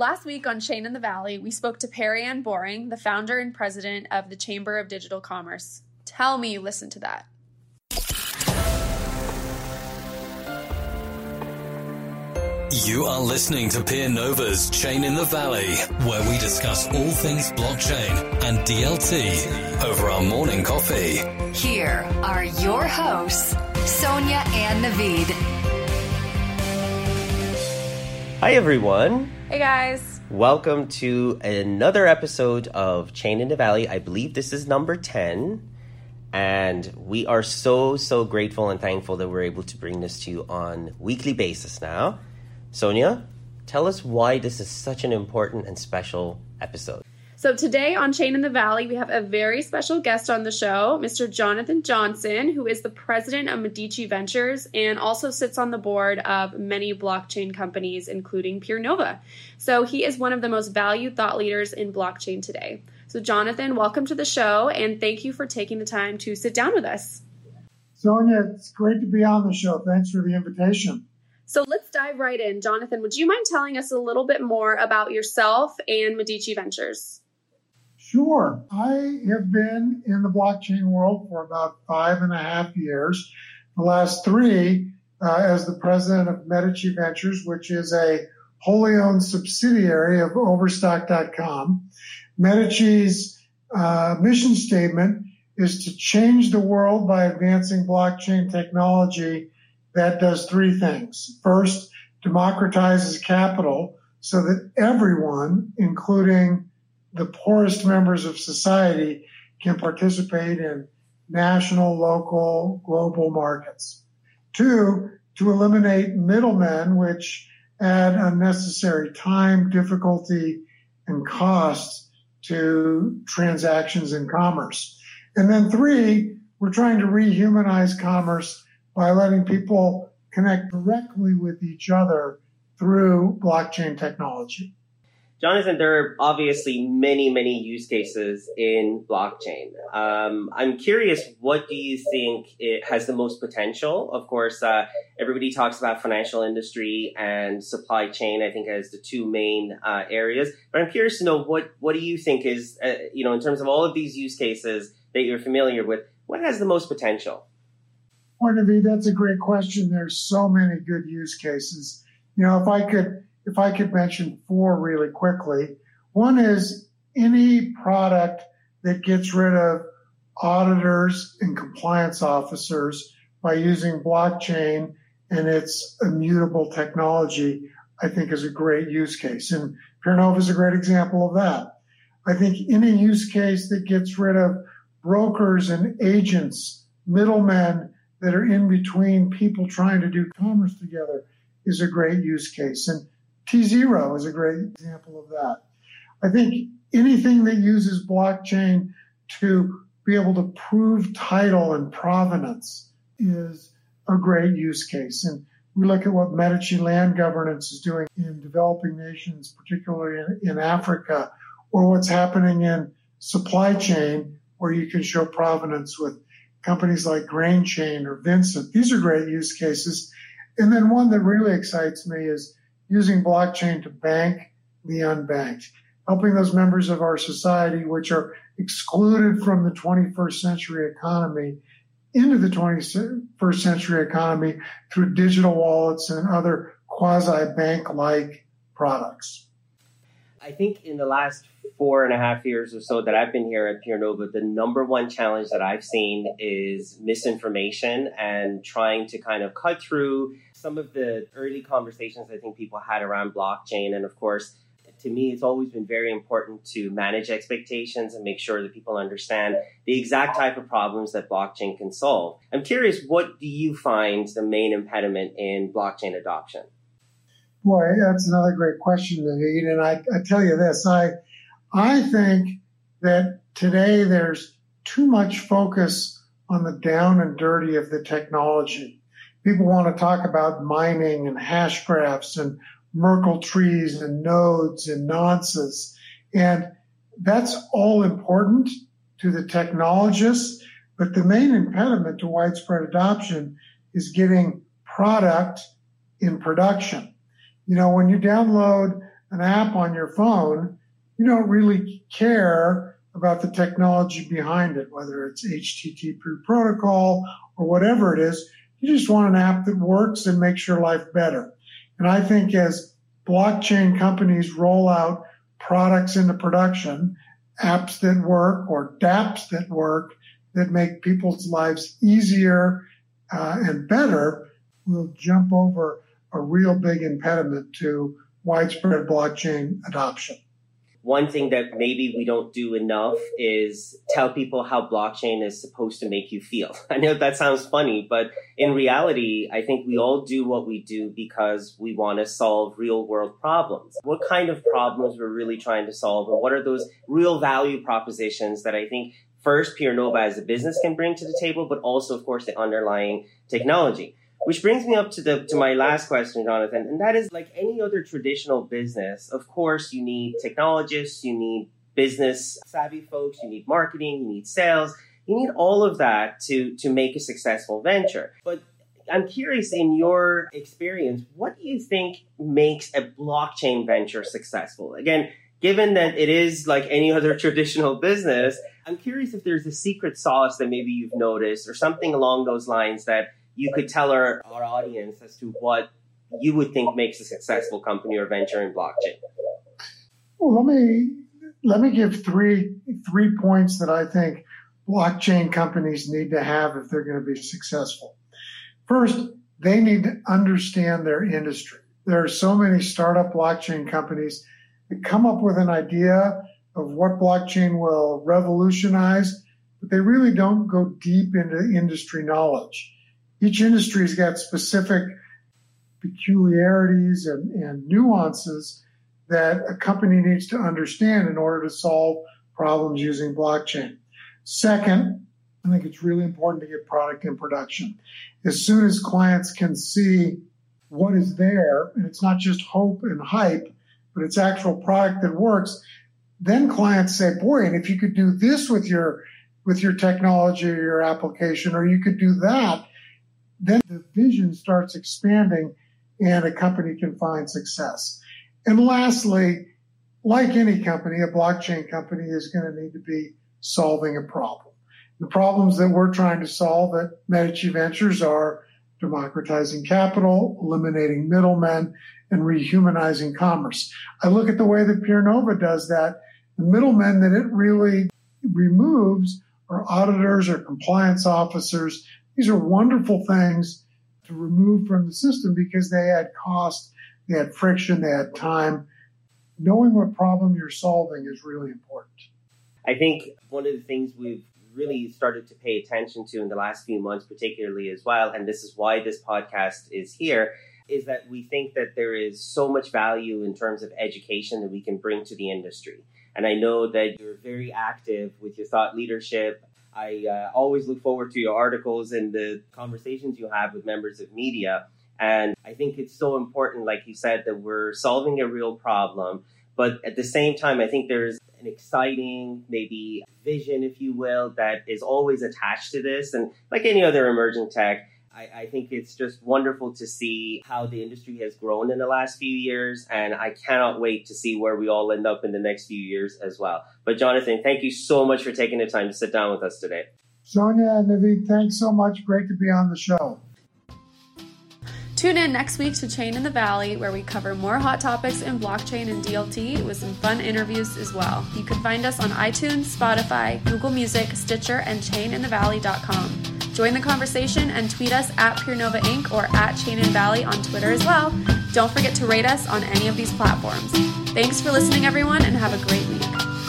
Last week on Chain in the Valley, we spoke to Perianne Boring, the founder and president of the Chamber of Digital Commerce. Tell me you listened to that. You are listening to PeerNova's Chain in the Valley, where we discuss all things blockchain and DLT over our morning coffee. Here are your hosts, Sonia and Naveed. Hi, everyone. Hey, guys. Welcome to another episode of Chain in the Valley. I believe this is number 10. And we are so, so grateful and thankful that we're able to bring this to you on weekly basis now. Sonia, tell us why this is such an important and special episode. So, today on Chain in the Valley, we have a very special guest on the show, Mr. Jonathan Johnson, who is the president of Medici Ventures and also sits on the board of many blockchain companies, including PeerNova. So, he is one of the most valued thought leaders in blockchain today. So, Jonathan, welcome to the show and thank you for taking the time to sit down with us. Sonia, it's great to be on the show. Thanks for the invitation. So let's dive right in. Jonathan, would you mind telling us a little bit more about yourself and Medici Ventures? Sure. I have been in the blockchain world for about five and a half years. The last three uh, as the president of Medici Ventures, which is a wholly owned subsidiary of Overstock.com. Medici's uh, mission statement is to change the world by advancing blockchain technology that does three things. First, democratizes capital so that everyone, including the poorest members of society, can participate in national, local, global markets. Two, to eliminate middlemen, which add unnecessary time, difficulty, and cost to transactions in commerce. And then three, we're trying to rehumanize commerce by letting people connect directly with each other through blockchain technology. Jonathan, there are obviously many, many use cases in blockchain. Um, I'm curious, what do you think it has the most potential? Of course, uh, everybody talks about financial industry and supply chain. I think as the two main uh, areas. But I'm curious to know what what do you think is, uh, you know, in terms of all of these use cases that you're familiar with, what has the most potential? view, that's a great question. There's so many good use cases. You know, if I could, if I could mention four really quickly. One is any product that gets rid of auditors and compliance officers by using blockchain and its immutable technology, I think is a great use case. And PeerNova is a great example of that. I think any use case that gets rid of brokers and agents, middlemen, that are in between people trying to do commerce together is a great use case. And tZERO is a great example of that. I think anything that uses blockchain to be able to prove title and provenance is a great use case. And we look at what Medici land governance is doing in developing nations, particularly in, in Africa, or what's happening in supply chain, where you can show provenance with companies like GrainChain or Vinsent. These are great use cases. And then one that really excites me is using blockchain to bank the unbanked, helping those members of our society which are excluded from the 21st century economy into the 21st century economy through digital wallets and other quasi bank like products. I think in the last four and a half years or so that I've been here at PeerNova, the number one challenge that I've seen is misinformation and trying to kind of cut through some of the early conversations I think people had around blockchain. And of course, to me, it's always been very important to manage expectations and make sure that people understand the exact type of problems that blockchain can solve. I'm curious, what do you find the main impediment in blockchain adoption? Boy, that's another great question, David. And I, I tell you this, I, I think that today there's too much focus on the down and dirty of the technology. People want to talk about mining and hash graphs and Merkle trees and nodes and nonces. And that's all important to the technologists. But the main impediment to widespread adoption is getting product in production. You know, when you download an app on your phone, you don't really care about the technology behind it, whether it's HTTP protocol or whatever it is. You just want an app that works and makes your life better. And I think as blockchain companies roll out products into production, apps that work or dApps that work that make people's lives easier uh, and better, will jump over a real big impediment to widespread blockchain adoption. One thing that maybe we don't do enough is tell people how blockchain is supposed to make you feel. I know that sounds funny, but in reality, I think we all do what we do because we want to solve real world problems. What kind of problems we're really trying to solve and what are those real value propositions that I think first PeerNova as a business can bring to the table, but also, of course, the underlying technology. Which brings me up to the to my last question, Jonathan, and that is like any other traditional business. Of course, you need technologists, you need business savvy folks, you need marketing, you need sales, you need all of that to to make a successful venture. But I'm curious in your experience, what do you think makes a blockchain venture successful? Again, given that it is like any other traditional business, I'm curious if there's a secret sauce that maybe you've noticed or something along those lines that you could tell our, our audience as to what you would think makes a successful company or venture in blockchain. Well, let me let me give three three points that I think blockchain companies need to have if they're going to be successful. First, they need to understand their industry. There are so many startup blockchain companies that come up with an idea of what blockchain will revolutionize, but they really don't go deep into industry knowledge each industry's got specific peculiarities and, and nuances that a company needs to understand in order to solve problems using blockchain. Second, I think it's really important to get product in production. As soon as clients can see what is there, and it's not just hope and hype, but it's actual product that works, then clients say, boy, and if you could do this with your with your technology or your application, or you could do that, then the vision starts expanding and a company can find success. And lastly, like any company, a blockchain company is going to need to be solving a problem. The problems that we're trying to solve at Medici Ventures are democratizing capital, eliminating middlemen, and rehumanizing commerce. I look at the way that PeerNova does that. The middlemen that it really removes are auditors or compliance officers these are wonderful things to remove from the system because they add cost, they add friction, they add time. Knowing what problem you're solving is really important. I think one of the things we've really started to pay attention to in the last few months, particularly as well, and this is why this podcast is here, is that we think that there is so much value in terms of education that we can bring to the industry. And I know that you're very active with your thought leadership I uh, always look forward to your articles and the conversations you have with members of media. And I think it's so important, like you said, that we're solving a real problem. But at the same time, I think there's an exciting, maybe vision, if you will, that is always attached to this. And like any other emerging tech, I, I, think it's just wonderful to see how the industry has grown in the last few years, and I cannot wait to see where we all end up in the next few years as well. But Jonathan, thank you so much for taking the time to sit down with us today. Sonia and Naveed, thanks so much. Great to be on the show. Tune in next week to Chain in the Valley, where we cover more hot topics in blockchain and DLT with some fun interviews as well. You can find us on iTunes, Spotify, Google Music, Stitcher, and chaininthevalley.com. Join the conversation and tweet us at PeerNova Inc. or at Chain and Valley on Twitter as well. Don't forget to rate us on any of these platforms. Thanks for listening, everyone, and have a great week.